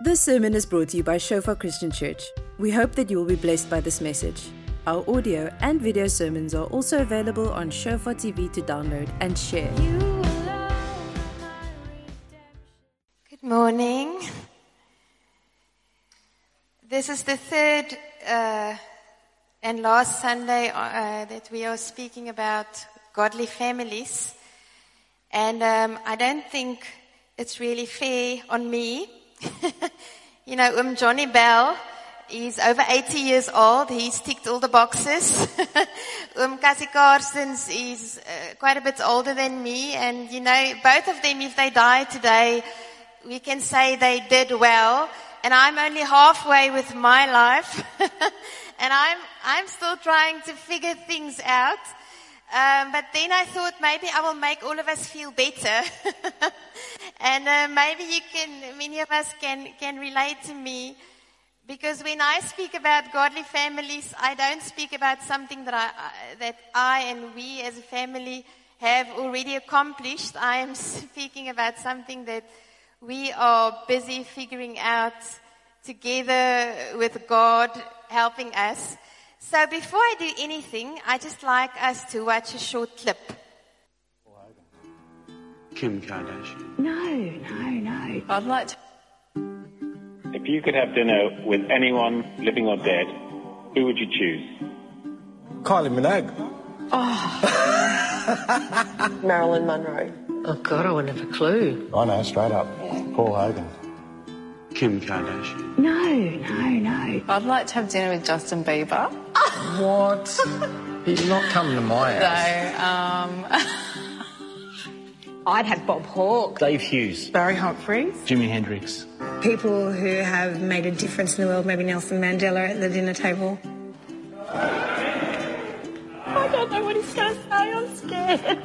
This sermon is brought to you by Shofar Christian Church. We hope that you will be blessed by this message. Our audio and video sermons are also available on Shofar TV to download and share. Good morning. This is the third uh, and last Sunday uh, that we are speaking about godly families. And um, I don't think it's really fair on me. you know, um, Johnny Bell, he's over 80 years old. He's ticked all the boxes. um, Cassie Carstens is uh, quite a bit older than me. And, you know, both of them, if they die today, we can say they did well. And I'm only halfway with my life. and I'm, I'm still trying to figure things out. Um, but then I thought maybe I will make all of us feel better, and uh, maybe you can, many of us can can relate to me, because when I speak about godly families, I don't speak about something that I uh, that I and we as a family have already accomplished. I am speaking about something that we are busy figuring out together with God helping us. So before I do anything, I just like us to watch a short clip. Kim Kardashian. No, no, no. I'd like to. If you could have dinner with anyone, living or dead, who would you choose? Kylie Minogue. Oh. Marilyn Monroe. Oh God, I wouldn't have a clue. I know, straight up. Paul Hogan. Kim Kardashian. No, no, no. I'd like to have dinner with Justin Bieber. What? He's not coming to my house. So, um, I'd have Bob Hawke, Dave Hughes. Barry Humphries. Jimi Hendrix. people who have made a difference in the world, maybe Nelson Mandela at the dinner table. I don't know what he's going to say. I'm scared.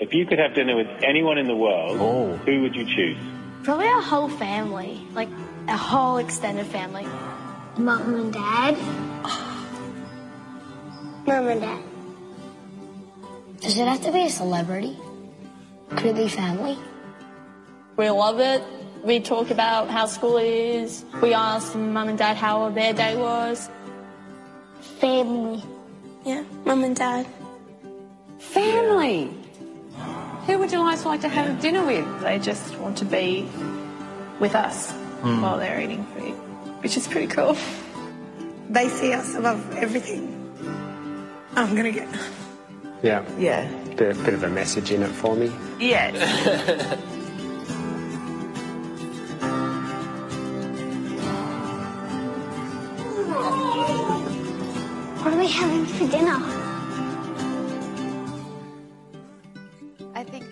If you could have dinner with anyone in the world, Oh. who would you choose? Probably our whole family, like our whole extended family. Mum and dad. Mum and dad. Does it have to be a celebrity? Could it be family? We love it. We talk about how school is. We ask mum and dad how their day was. Family. Yeah, mum and dad. family. Who would you like to like to have dinner with? They just want to be with us hmm. while they're eating food, which is pretty cool. They see us above everything. I'm gonna get. Yeah, Yeah. bit, bit of a message in it for me. Yeah. What are we having for dinner?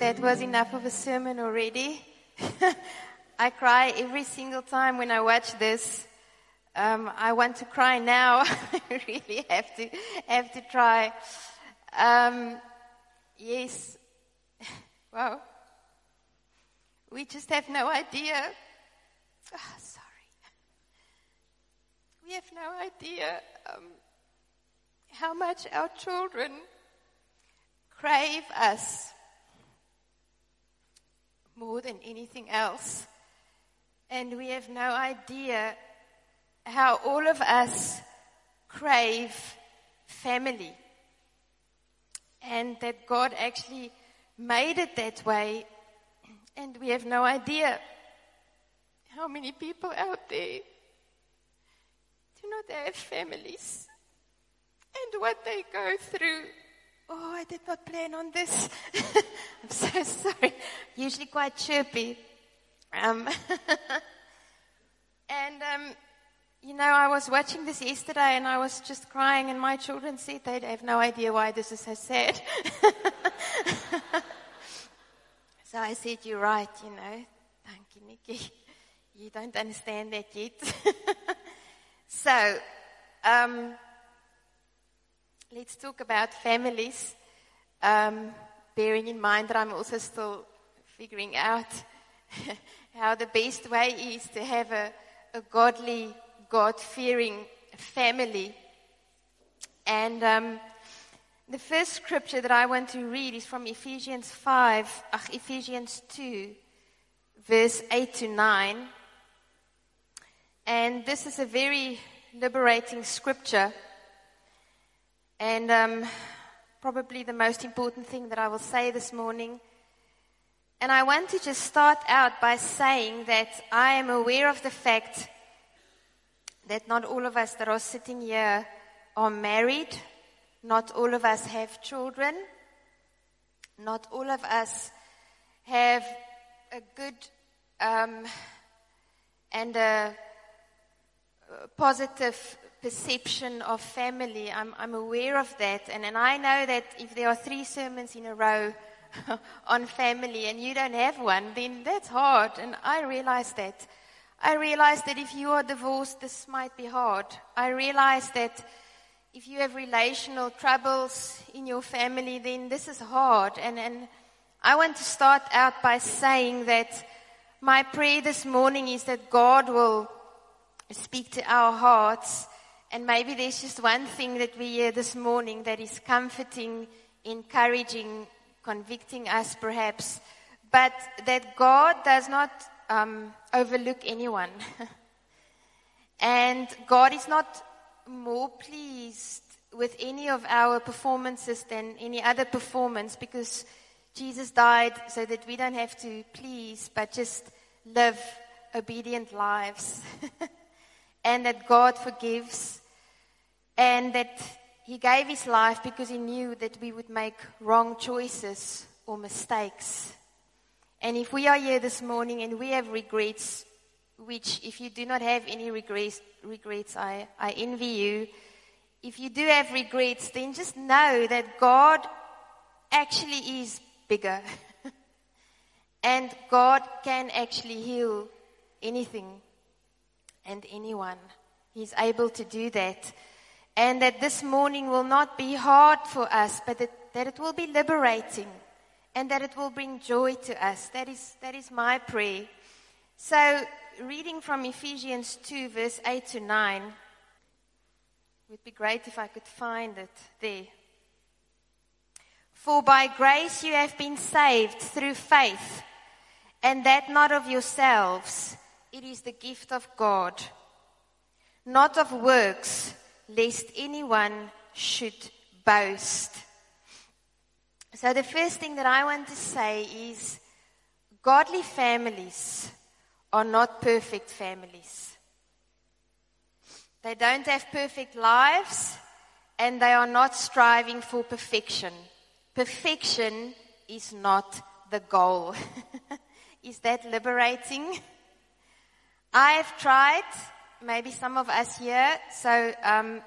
That was enough of a sermon already. I cry every single time when I watch this. Um, I want to cry now. I really have to have to try. Um, yes. Wow. We just have no idea. Ah, sorry. We have no idea um, how much our children crave us more than anything else. And we have no idea how all of us crave family. And that God actually made it that way. And we have no idea how many people out there do not have families and what they go through. Oh, I did not plan on this. I'm so sorry. Usually quite chirpy. Um, and, um, you know, I was watching this yesterday and I was just crying and my children said they have no idea why this is so sad. so I said, you're right, you know. Thank you, Nikki. You don't understand that yet. so, um, let's talk about families. Um, bearing in mind that I'm also still figuring out how the best way is to have a, a godly, God fearing family. And um, the first scripture that I want to read is from Ephesians 5, ach, Ephesians 2, verse 8 to 9. And this is a very liberating scripture. And um, probably the most important thing that I will say this morning. And I want to just start out by saying that I am aware of the fact that not all of us that are sitting here are married. Not all of us have children. Not all of us have a good um, and a positive perception of family. I'm, I'm aware of that. And, and I know that if there are three sermons in a row on family and you don't have one, then that's hard. And I realize that. I realize that if you are divorced, this might be hard. I realize that if you have relational troubles in your family, then this is hard. And, and I want to start out by saying that my prayer this morning is that God will speak to our hearts and maybe there's just one thing that we hear this morning that is comforting, encouraging, convicting us perhaps, but that God does not um, overlook anyone. and God is not more pleased with any of our performances than any other performance because Jesus died so that we don't have to please, but just live obedient lives. and that God forgives and that he gave his life because he knew that we would make wrong choices or mistakes. And if we are here this morning and we have regrets, which if you do not have any regrets, regrets I, I envy you. If you do have regrets, then just know that God actually is bigger. and God can actually heal anything and anyone. He's able to do that and that this morning will not be hard for us, but that, that it will be liberating and that it will bring joy to us. That is, that is my prayer. So, reading from Ephesians 2, verse 8 to 9, it would be great if I could find it there. For by grace you have been saved through faith, and that not of yourselves. It is the gift of God, not of works lest anyone should boast. So, the first thing that I want to say is godly families are not perfect families. They don't have perfect lives and they are not striving for perfection. Perfection is not the goal. is that liberating? I have tried maybe some of us here. So um,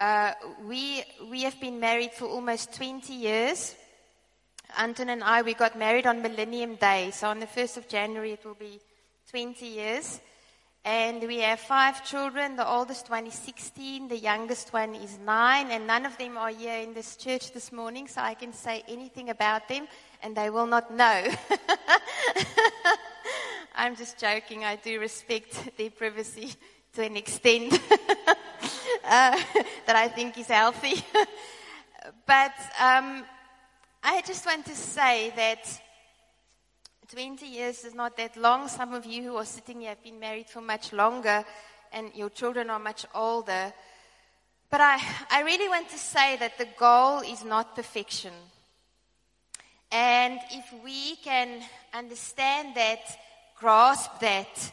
uh, we we have been married for almost 20 years. Anton and I we got married on Millennium Day. So on the 1st of January it will be 20 years. And we have five children. The oldest one is 16, the youngest one is nine, and none of them are here in this church this morning, so I can say anything about them, and they will not know. I'm just joking. I do respect their privacy to an extent uh, that I think is healthy. but um, I just want to say that 20 years is not that long. Some of you who are sitting here have been married for much longer, and your children are much older. But I, I really want to say that the goal is not perfection. And if we can understand that grasp that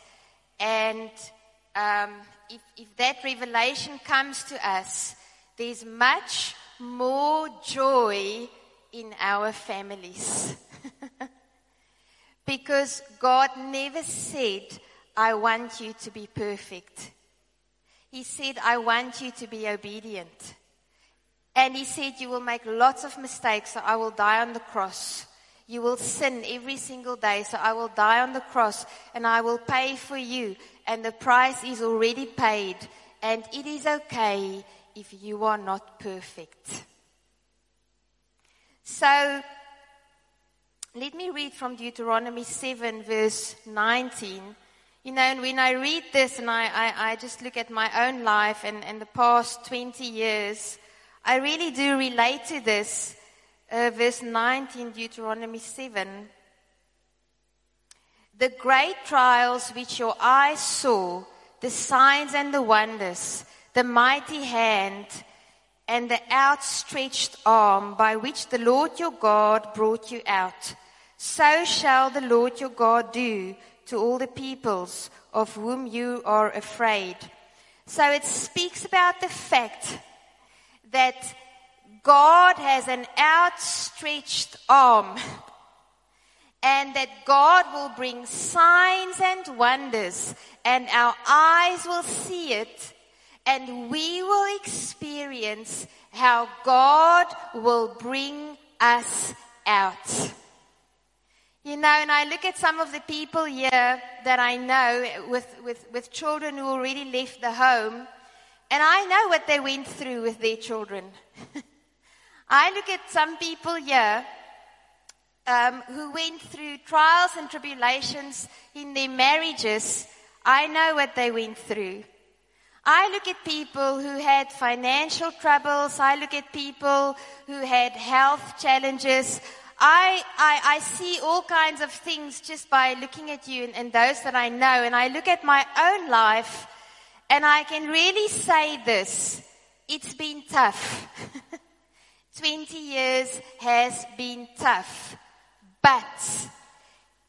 and um, if, if that revelation comes to us, there's much more joy in our families. because God never said, I want you to be perfect. He said, I want you to be obedient. And he said, You will make lots of mistakes, so I will die on the cross. You will sin every single day, so I will die on the cross and I will pay for you. And the price is already paid. And it is okay if you are not perfect. So, let me read from Deuteronomy 7, verse 19. You know, and when I read this and I, I, I just look at my own life and, and the past 20 years, I really do relate to this uh, verse 19, Deuteronomy 7. The great trials which your eyes saw the signs and the wonders, the mighty hand, and the outstretched arm by which the Lord your God brought you out. So shall the Lord your God do to all the peoples of whom you are afraid. So it speaks about the fact that God has an outstretched arm and that God will bring signs and wonders and our eyes will see it and we will experience how God will bring us out. You know, and I look at some of the people here that I know with, with, with children who already left the home, and I know what they went through with their children. I look at some people here um, who went through trials and tribulations in their marriages. I know what they went through. I look at people who had financial troubles. I look at people who had health challenges. I, I, I see all kinds of things just by looking at you and, and those that I know. And I look at my own life and I can really say this. It's been tough. 20 years has been tough. But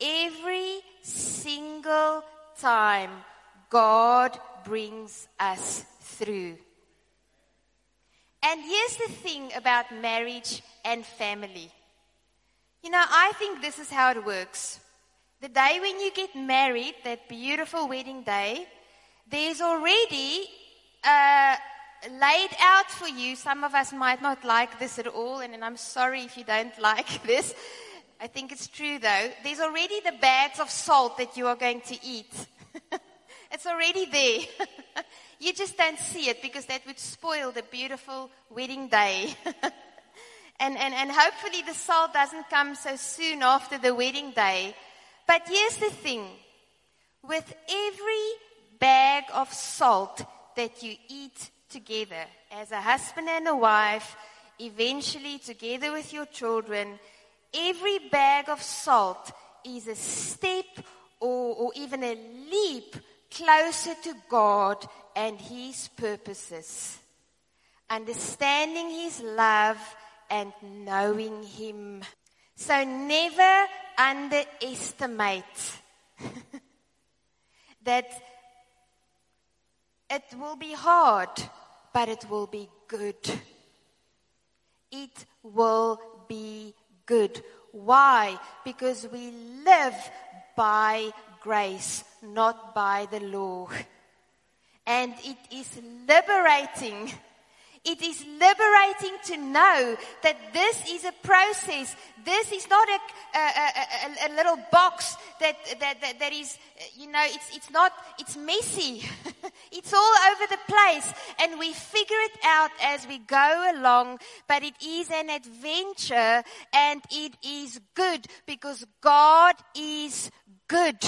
every single time God brings us through. And here's the thing about marriage and family. You know, I think this is how it works. The day when you get married, that beautiful wedding day, there's already uh, laid out for you. Some of us might not like this at all, and, I'm sorry if you don't like this. I think it's true though. There's already the bags of salt that you are going to eat. it's already there. you just don't see it because that would spoil the beautiful wedding day. and, and, and hopefully the salt doesn't come so soon after the wedding day. But here's the thing. With every bag of salt that you eat together as a husband and a wife, eventually together with your children, every bag of salt is a step or, or even a leap closer to God and His purposes. Understanding His love and knowing Him. So never underestimate that it will be hard, but it will be good. It will be good. Why? Because we live by grace, not by the law. And it is liberating. It is liberating to know that this is a process. This is not a, a, a, a little box that, that, that, that is, you know, it's, it's not, it's messy. it's all over the place and we figure it out as we go along, but it is an adventure and it is good because God is good.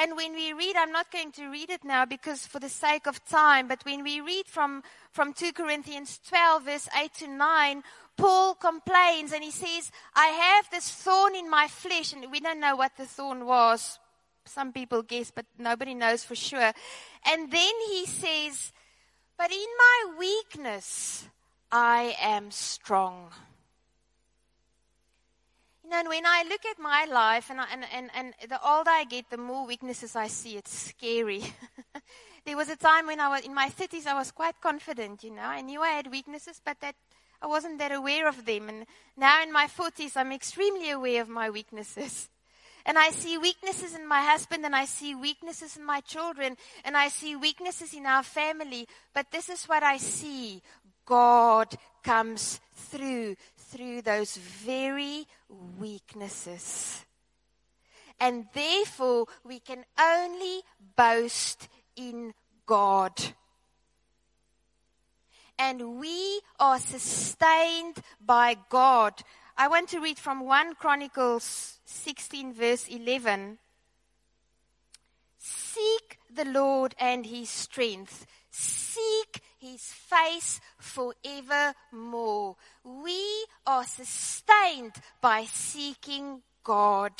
And when we read, I'm not going to read it now because for the sake of time, but when we read from, from 2 Corinthians 12 verse 8 to 9, Paul complains and he says, I have this thorn in my flesh and we don't know what the thorn was. Some people guess, but nobody knows for sure. And then he says, but in my weakness, I am strong. You know, and when I look at my life, and, I, and, and, and the older I get, the more weaknesses I see. It's scary. there was a time when I was in my 30s, I was quite confident, you know. I knew I had weaknesses, but that I wasn't that aware of them. And now in my 40s, I'm extremely aware of my weaknesses. And I see weaknesses in my husband and I see weaknesses in my children and I see weaknesses in our family. But this is what I see. God comes through, through those very weaknesses. And therefore, we can only boast in God. And we are sustained by God. I want to read from 1 Chronicles 16, verse 11. Seek the Lord and his strength. Seek his face forevermore. We are sustained by seeking God.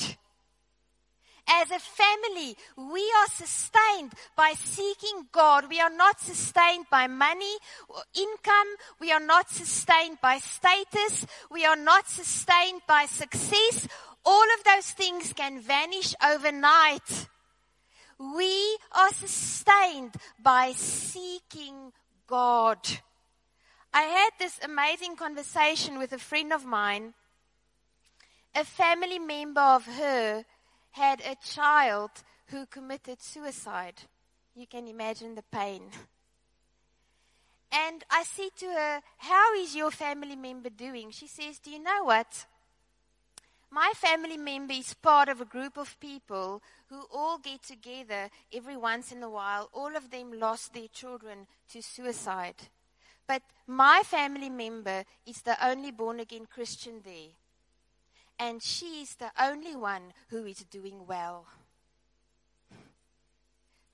As a family, we are sustained by seeking God. We are not sustained by money or income. We are not sustained by status. We are not sustained by success. All of those things can vanish overnight. We are sustained by seeking God. I had this amazing conversation with a friend of mine. A family member of her had a child who committed suicide. You can imagine the pain. And I said to her, How is your family member doing? She says, Do you know what? My family member is part of a group of people who all get together every once in a while. All of them lost their children to suicide. But my family member is the only born again Christian there. And she is the only one who is doing well.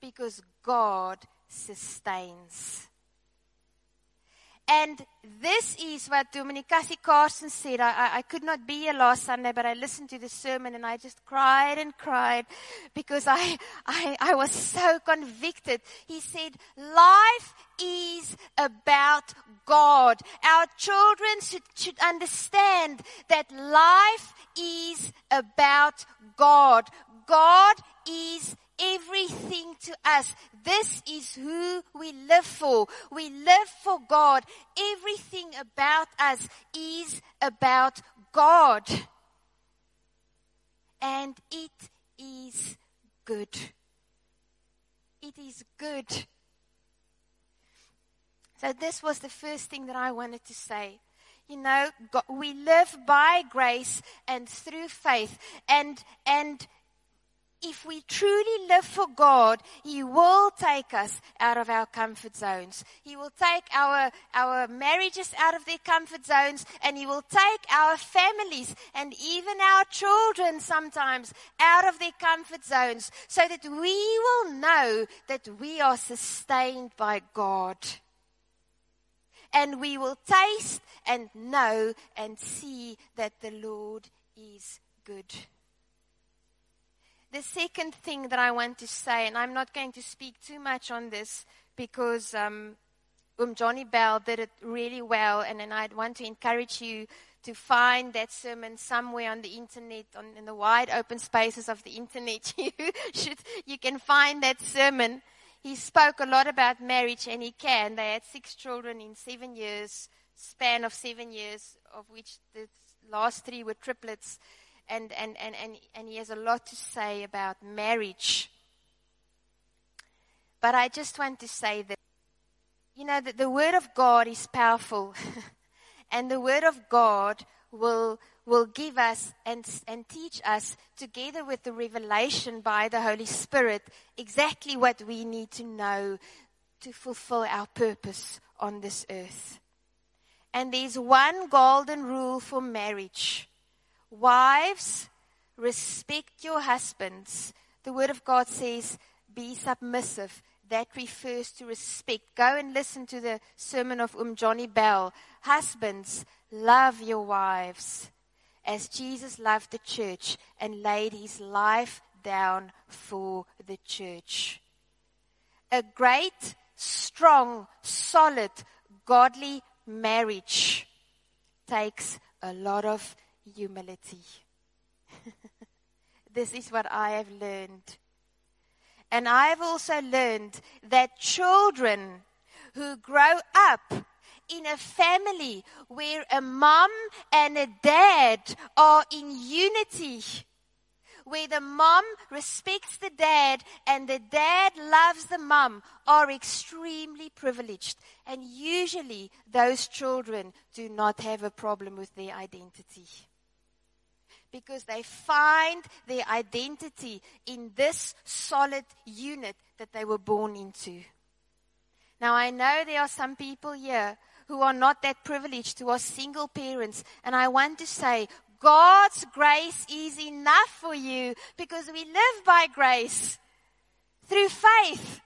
Because God sustains. And this is what Dominee Cassie Carstens said. I, I, could not be here last Sunday, but I listened to the sermon and I just cried and cried because I, I, I was so convicted. He said, life is about God. Our children should, should understand that life is about God. God is everything to us. This is who we live for. We live for God. Everything about us is about God. And it is good. It is good. So this was the first thing that I wanted to say. You know, God, we live by grace and through faith. And, and if we truly live for God, He will take us out of our comfort zones. He will take our, our marriages out of their comfort zones and He will take our families and even our children sometimes out of their comfort zones so that we will know that we are sustained by God. And we will taste and know and see that the Lord is good. The second thing that I want to say, and I'm not going to speak too much on this because um, um Johnny Bell did it really well, and then I'd want to encourage you to find that sermon somewhere on the internet, on in the wide open spaces of the internet. you should, you can find that sermon. He spoke a lot about marriage, and he can. They had six children in seven years, span of seven years, of which the last three were triplets and, and, and, and, and he has a lot to say about marriage. But I just want to say that, you know, that the Word of God is powerful. and the Word of God will, will give us and, and teach us, together with the revelation by the Holy Spirit, exactly what we need to know to fulfill our purpose on this earth. And there's one golden rule for marriage Wives, respect your husbands. The Word of God says, be submissive. That refers to respect. Go and listen to the sermon of Um Johnny Bell. Husbands, love your wives as Jesus loved the church and laid his life down for the church. A great, strong, solid, godly marriage takes a lot of humility. this is what I have learned. And I have also learned that children who grow up in a family where a mom and a dad are in unity, where the mom respects the dad and the dad loves the mom, are extremely privileged. And usually those children do not have a problem with their identity because they find their identity in this solid unit that they were born into. Now, I know there are some people here who are not that privileged, who are single parents, and I want to say, God's grace is enough for you because we live by grace through faith.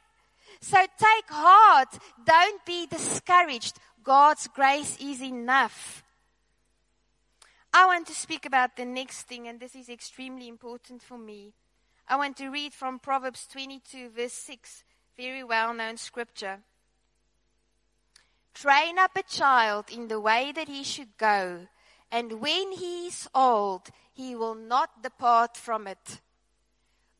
So take heart. Don't be discouraged. God's grace is enough. I want to speak about the next thing, and this is extremely important for me. I want to read from Proverbs 22, verse 6, very well known scripture. Train up a child in the way that he should go, and when he is old, he will not depart from it.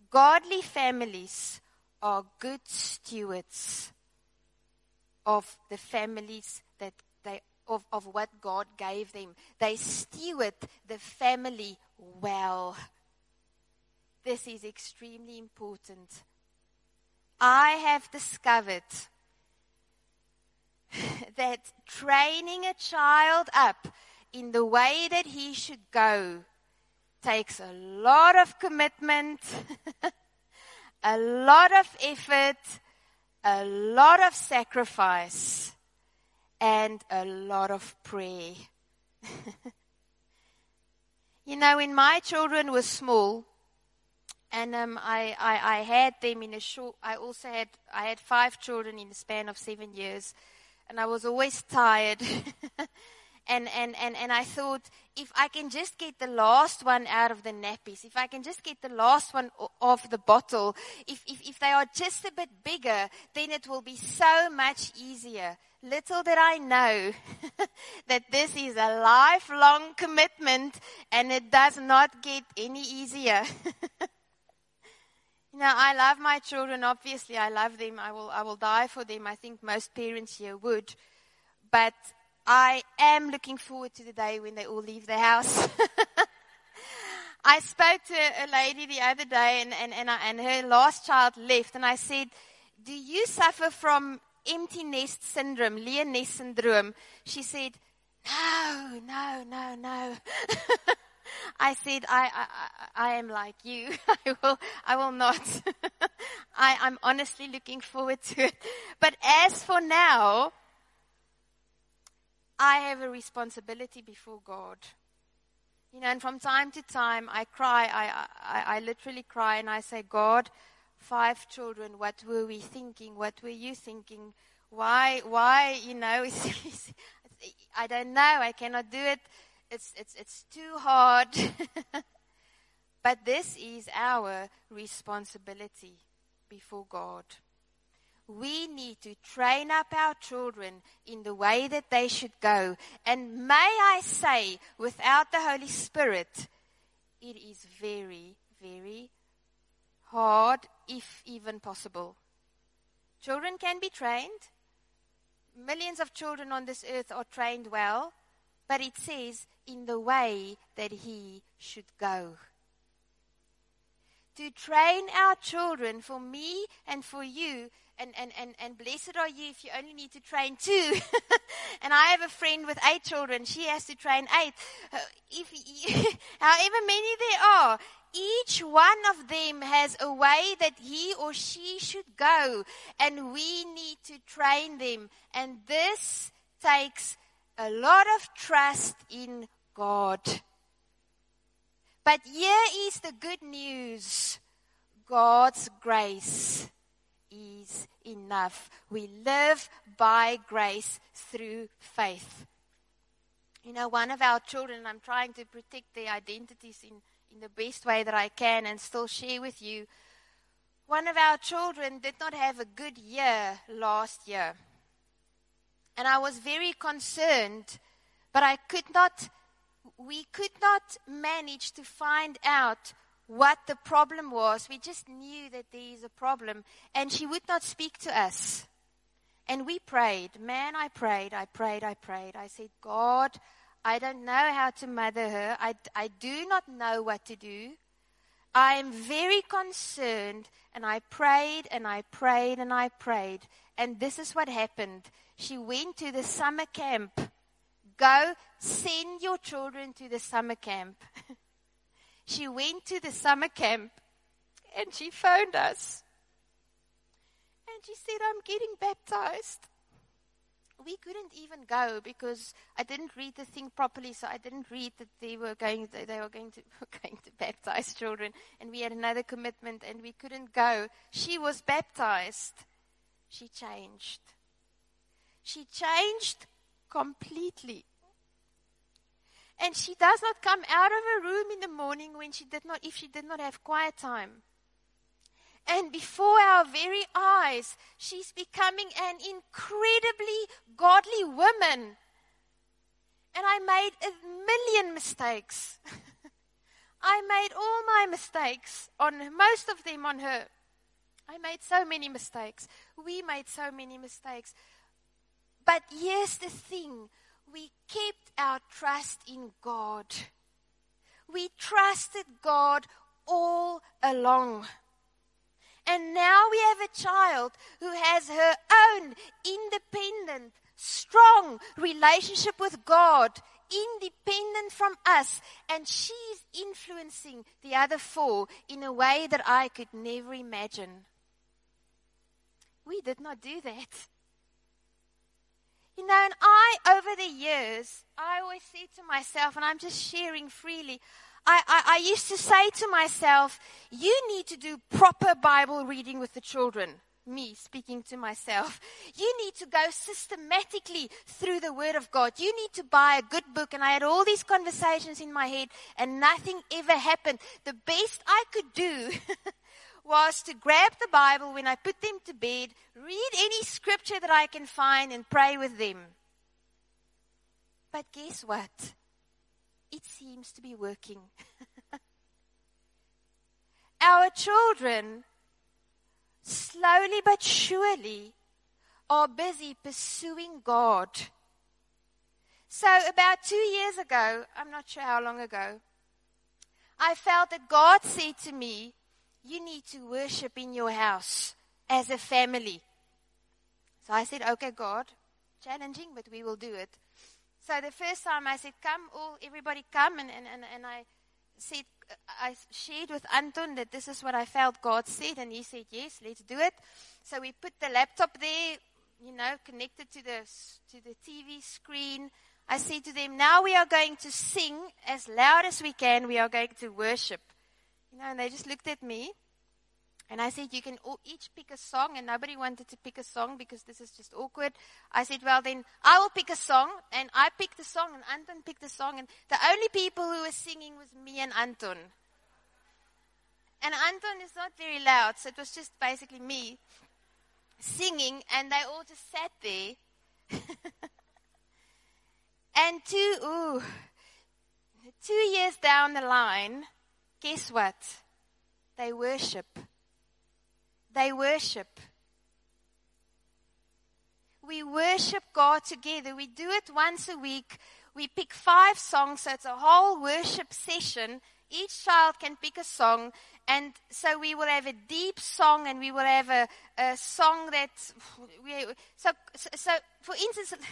Godly families are good stewards of the families of, of what God gave them. They steward the family well. This is extremely important. I have discovered that training a child up in the way that he should go takes a lot of commitment, a lot of effort, a lot of sacrifice, and a lot of prayer. you know, when my children were small, and um, I, I, I had them in a short. I also had I had five children in the span of seven years, and I was always tired. and, and, and, and I thought, if I can just get the last one out of the nappies, if I can just get the last one of the bottle, if, if, if they are just a bit bigger, then it will be so much easier. Little did I know that this is a lifelong commitment and it does not get any easier. You know, I love my children. Obviously, I love them. I will, I will die for them. I think most parents here would. But I am looking forward to the day when they all leave the house. I spoke to a lady the other day and, and, and, I, and her last child left and I said, do you suffer from empty nest syndrome, Leah nest syndrome? She said, no, no, no, no. I said, I, I, I am like you. I will, I will not. I, I'm honestly looking forward to it. But as for now, I have a responsibility before God. You know, and from time to time I cry, I, I, I literally cry and I say, God, five children, what were we thinking? What were you thinking? Why, why, you know, I don't know. I cannot do it it's, it's, it's too hard. but this is our responsibility before God. We need to train up our children in the way that they should go. And may I say, without the Holy Spirit, it is very, very hard, if even possible. Children can be trained. Millions of children on this earth are trained well, but it says in the way that he should go. To train our children for me and for you, and, and, and, and blessed are you if you only need to train two. and I have a friend with eight children. She has to train eight. Uh, if, however many there are, each one of them has a way that he or she should go. And we need to train them. And this takes a lot of trust in God. But here is the good news God's grace is enough. We live by grace through faith. You know, one of our children, I'm trying to protect their identities in, in the best way that I can and still share with you. One of our children did not have a good year last year. And I was very concerned, but I could not, we could not manage to find out what the problem was. We just knew that there is a problem. And she would not speak to us. And we prayed. Man, I prayed, I prayed, I prayed. I said, God, I don't know how to mother her. I, I do not know what to do. I am very concerned. And I prayed and I prayed and I prayed. And this is what happened. She went to the summer camp. Go send your children to the summer camp. she went to the summer camp and she phoned us. And she said, I'm getting baptized. We couldn't even go because I didn't read the thing properly, so I didn't read that they were going to, they were going to going to baptize children, and we had another commitment, and we couldn't go. She was baptized. She changed. She changed completely. And she does not come out of her room in the morning when she did not, if she did not have quiet time. And before our very eyes, she's becoming an incredibly godly woman. And I made a million mistakes. I made all my mistakes on most of them on her. I made so many mistakes. We made so many mistakes. But here's the thing we kept our trust in God. We trusted God all along. And now we have a child who has her own independent, strong relationship with God, independent from us. And she's influencing the other four in a way that I could never imagine. We did not do that. You know, and I, over the years, I always say to myself, and I'm just sharing freely, I, I, I, used to say to myself, you need to do proper Bible reading with the children. Me speaking to myself. You need to go systematically through the Word of God. You need to buy a good book. And I had all these conversations in my head, and nothing ever happened. The best I could do was to grab the Bible when I put them to bed, read any scripture that I can find, and pray with them. But guess what? It seems to be working. Our children, slowly but surely, are busy pursuing God. So, about two years ago, I'm not sure how long ago, I felt that God said to me, you need to worship in your house as a family. So I said, okay, God, challenging, but we will do it. So the first time I said, come, all, everybody come, and, and, and, and I said, I shared with Anton that this is what I felt God said, and he said, yes, let's do it. So we put the laptop there, you know, connected to the, to the TV screen. I said to them, now we are going to sing as loud as we can. We are going to worship. You know, and they just looked at me. And I said, You can each pick a song. And nobody wanted to pick a song because this is just awkward. I said, Well, then I will pick a song. And I picked a song, and Anton picked a song. And the only people who were singing was me and Anton. And Anton is not very loud, so it was just basically me singing, and they all just sat there. and two, ooh, two years down the line, guess what? They worship. They worship. We worship God together. We do it once a week. We pick five songs, so it's a whole worship session. Each child can pick a song, and so we will have a deep song, and we will have a, a song that. We, so, so, for instance,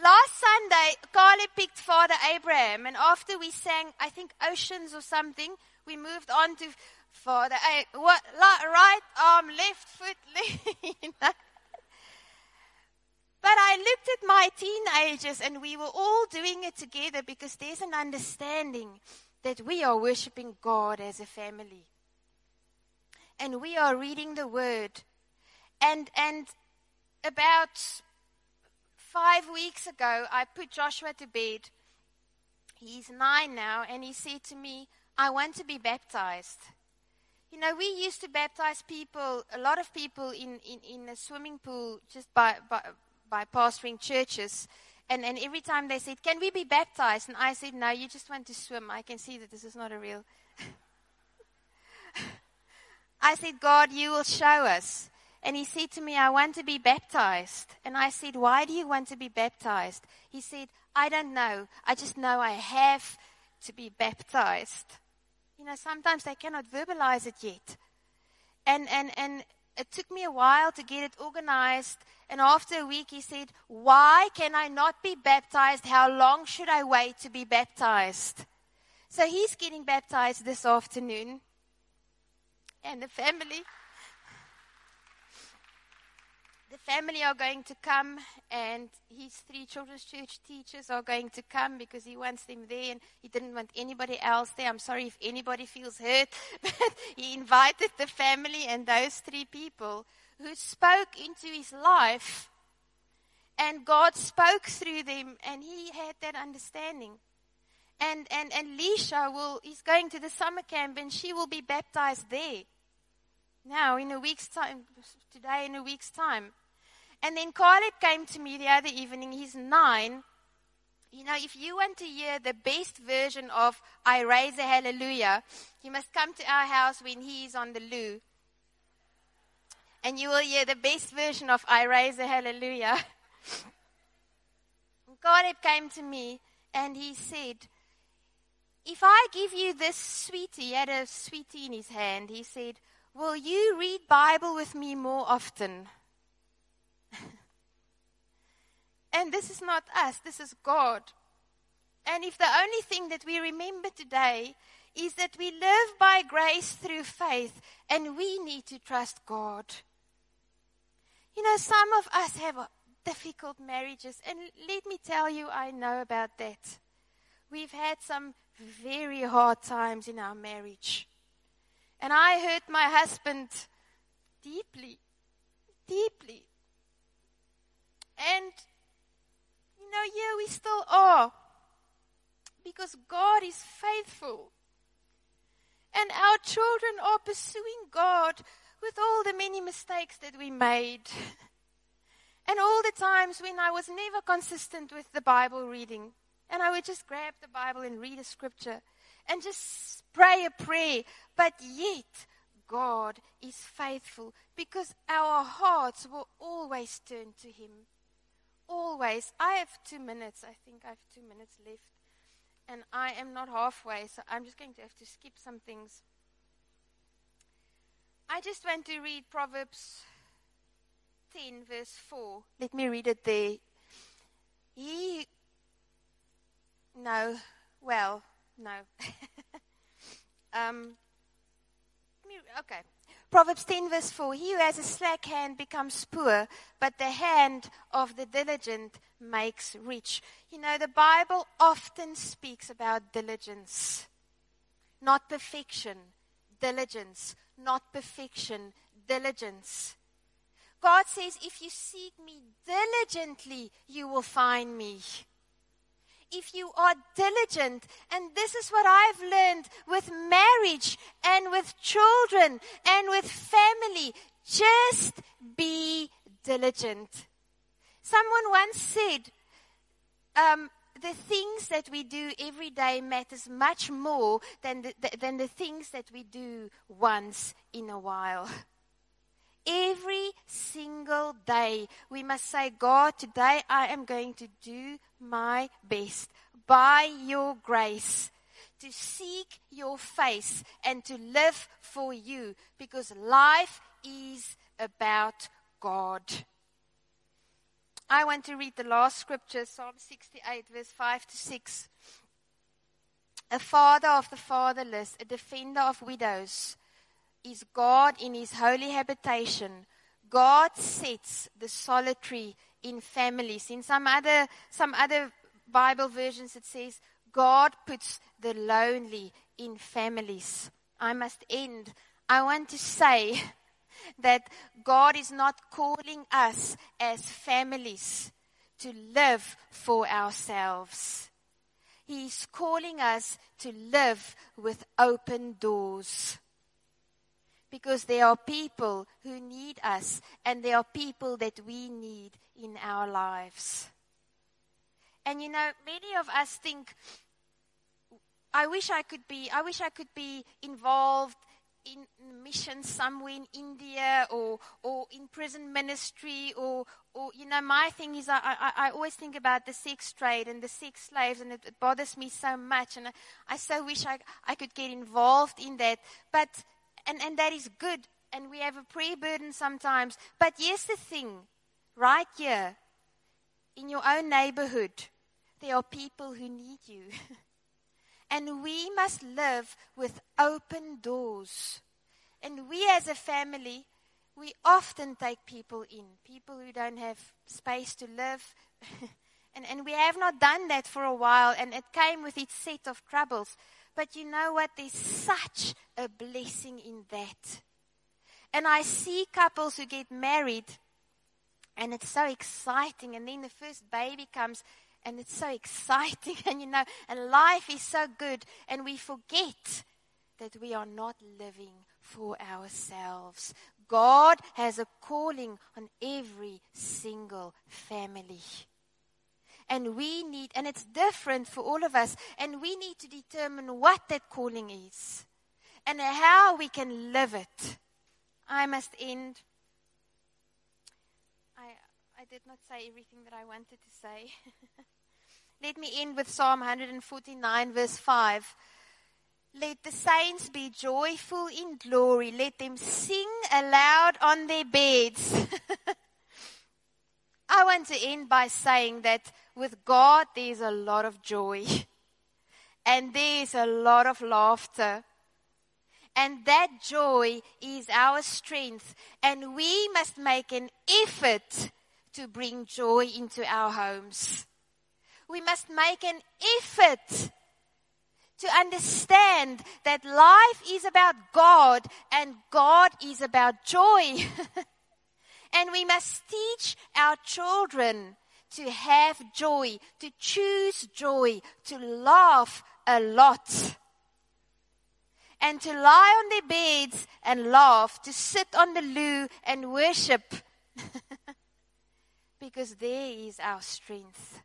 Last Sunday, Carly picked Father Abraham, and after we sang, I think Oceans or something, we moved on to A- what, right arm, left foot, left. But I looked at my teenagers and we were all doing it together because there's an understanding that we are worshiping God as a family. And we are reading the word. And and about five weeks ago, I put Joshua to bed. He's nine now, and he said to me, I want to be baptized. You know, we used to baptize people, a lot of people in, in, in a swimming pool just by, by, by pastoring churches. And, and every time they said, Can we be baptized? And I said, No, you just want to swim. I can see that this is not a real. I said, God, you will show us. And he said to me, I want to be baptized. And I said, Why do you want to be baptized? He said, I don't know. I just know I have to be baptized. You know, sometimes they cannot verbalize it yet. And, and, and it took me a while to get it organized. And after a week, he said, Why can I not be baptized? How long should I wait to be baptized? So he's getting baptized this afternoon. And the family the family are going to come, and his three children's church teachers are going to come because he wants them there, and he didn't want anybody else there. I'm sorry if anybody feels hurt, but he invited the family and those three people who spoke into his life, and God spoke through them, and he had that understanding. And and and Lisha will is going to the summer camp, and she will be baptized there now in a week's time, today in a week's time. And then Caleb came to me the other evening. He's nine. You know, if you want to hear the best version of I Raise a Hallelujah, you must come to our house when he is on the loo. And you will hear the best version of I Raise a Hallelujah. Caleb came to me and he said, If I give you this sweetie, he had a sweetie in his hand, he said, Will you read Bible with me more often? And this is not us, this is God. And if the only thing that we remember today is that we live by grace through faith and we need to trust God. You know, some of us have difficult marriages, and let me tell you, I know about that. We've had some very hard times in our marriage. And I hurt my husband deeply, deeply. And, know, here we still are. Because God is faithful. And our children are pursuing God with all the many mistakes that we made. And all the times when I was never consistent with the Bible reading. And I would just grab the Bible and read a scripture and just pray a prayer. But yet, God is faithful because our hearts will always turn to Him. Always. I have two minutes. I think I have two minutes left. And I am not halfway, so I'm just going to have to skip some things. I just want to read Proverbs 10, verse 4. Let me read it there. He. No. Well, no. um, okay. Proverbs 10, verse 4 He who has a slack hand becomes poor, but the hand of the diligent makes rich. You know, the Bible often speaks about diligence, not perfection. Diligence, not perfection. Diligence. God says, if you seek me diligently, you will find me if you are diligent. And this is what I've learned with marriage and with children and with family. Just be diligent. Someone once said, um, the things that we do every day matters much more than the, the, than the things that we do once in a while. Every single day, we must say, God, today I am going to do my best by your grace to seek your face and to live for you because life is about God. I want to read the last scripture, Psalm 68, verse 5 to 6. A father of the fatherless, a defender of widows is God in his holy habitation. God sets the solitary in families. In some other, some other Bible versions, it says, God puts the lonely in families. I must end. I want to say that God is not calling us as families to live for ourselves. He's calling us to live with open doors because there are people who need us and there are people that we need in our lives. And you know, many of us think, I wish I could be, I wish I could be involved in mission somewhere in India or, or in prison ministry or, or, you know, my thing is I, I, I always think about the sex trade and the sex slaves and it, it bothers me so much and I, I so wish I, I could get involved in that. But and, and that is good. And we have a prayer burden sometimes. But here's the thing right here, in your own neighborhood, there are people who need you. and we must live with open doors. And we as a family, we often take people in, people who don't have space to live. and, and we have not done that for a while, and it came with its set of troubles. But you know what? There's such a blessing in that. And I see couples who get married and it's so exciting. And then the first baby comes and it's so exciting. And you know, and life is so good. And we forget that we are not living for ourselves. God has a calling on every single family. And we need, and it's different for all of us, and we need to determine what that calling is and how we can live it. I must end. I, I did not say everything that I wanted to say. Let me end with Psalm 149, verse 5. Let the saints be joyful in glory. Let them sing aloud on their beds. I want to end by saying that with God, there's a lot of joy. And there's a lot of laughter. And that joy is our strength. And we must make an effort to bring joy into our homes. We must make an effort to understand that life is about God and God is about joy. and we must teach our children to have joy, to choose joy, to laugh a lot. And to lie on their beds and laugh, to sit on the loo and worship. because there is our strength.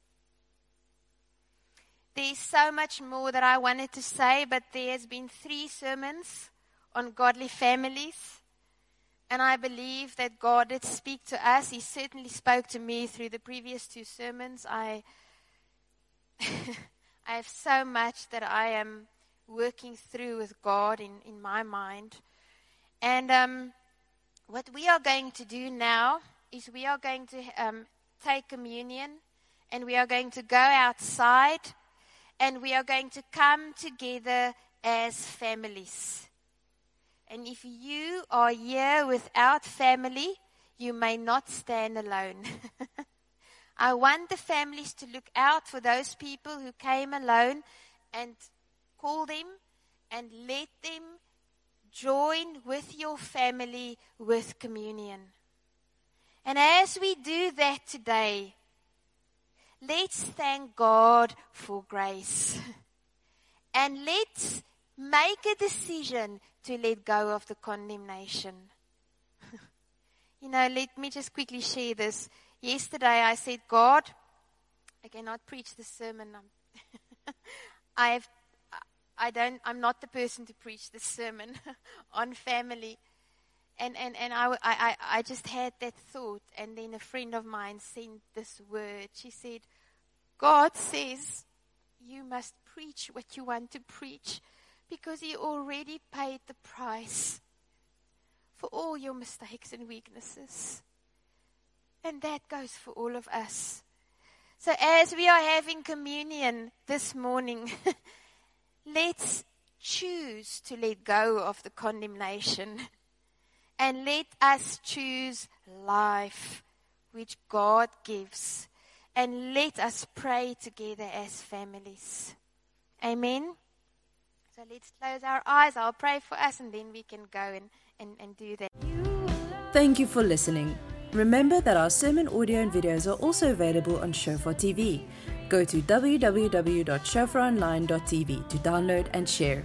There's so much more that I wanted to say, but there has been three sermons on godly families. And I believe that God did speak to us. He certainly spoke to me through the previous two sermons. I, I have so much that I am working through with God in, in my mind. And um, what we are going to do now is we are going to um, take communion and we are going to go outside and we are going to come together as families. And if you are here without family, you may not stand alone. I want the families to look out for those people who came alone and call them and let them join with your family with communion. And as we do that today, let's thank God for grace. And let's make a decision to let go of the condemnation. you know, let me just quickly share this. Yesterday I said, God, I cannot preach the sermon. I have, I don't, I'm not the person to preach the sermon on family. And, and, and I, I, I just had that thought. And then a friend of mine sent this word. She said, God says you must preach what you want to preach because He already paid the price for all your mistakes and weaknesses. And that goes for all of us. So as we are having communion this morning, let's choose to let go of the condemnation and let us choose life which God gives. And let us pray together as families. Amen. So let's close our eyes. I'll pray for us and then we can go and, and, and do that. Thank you for listening. Remember that our sermon audio and videos are also available on Shofar TV. Go to www.shofaronline.tv to download and share.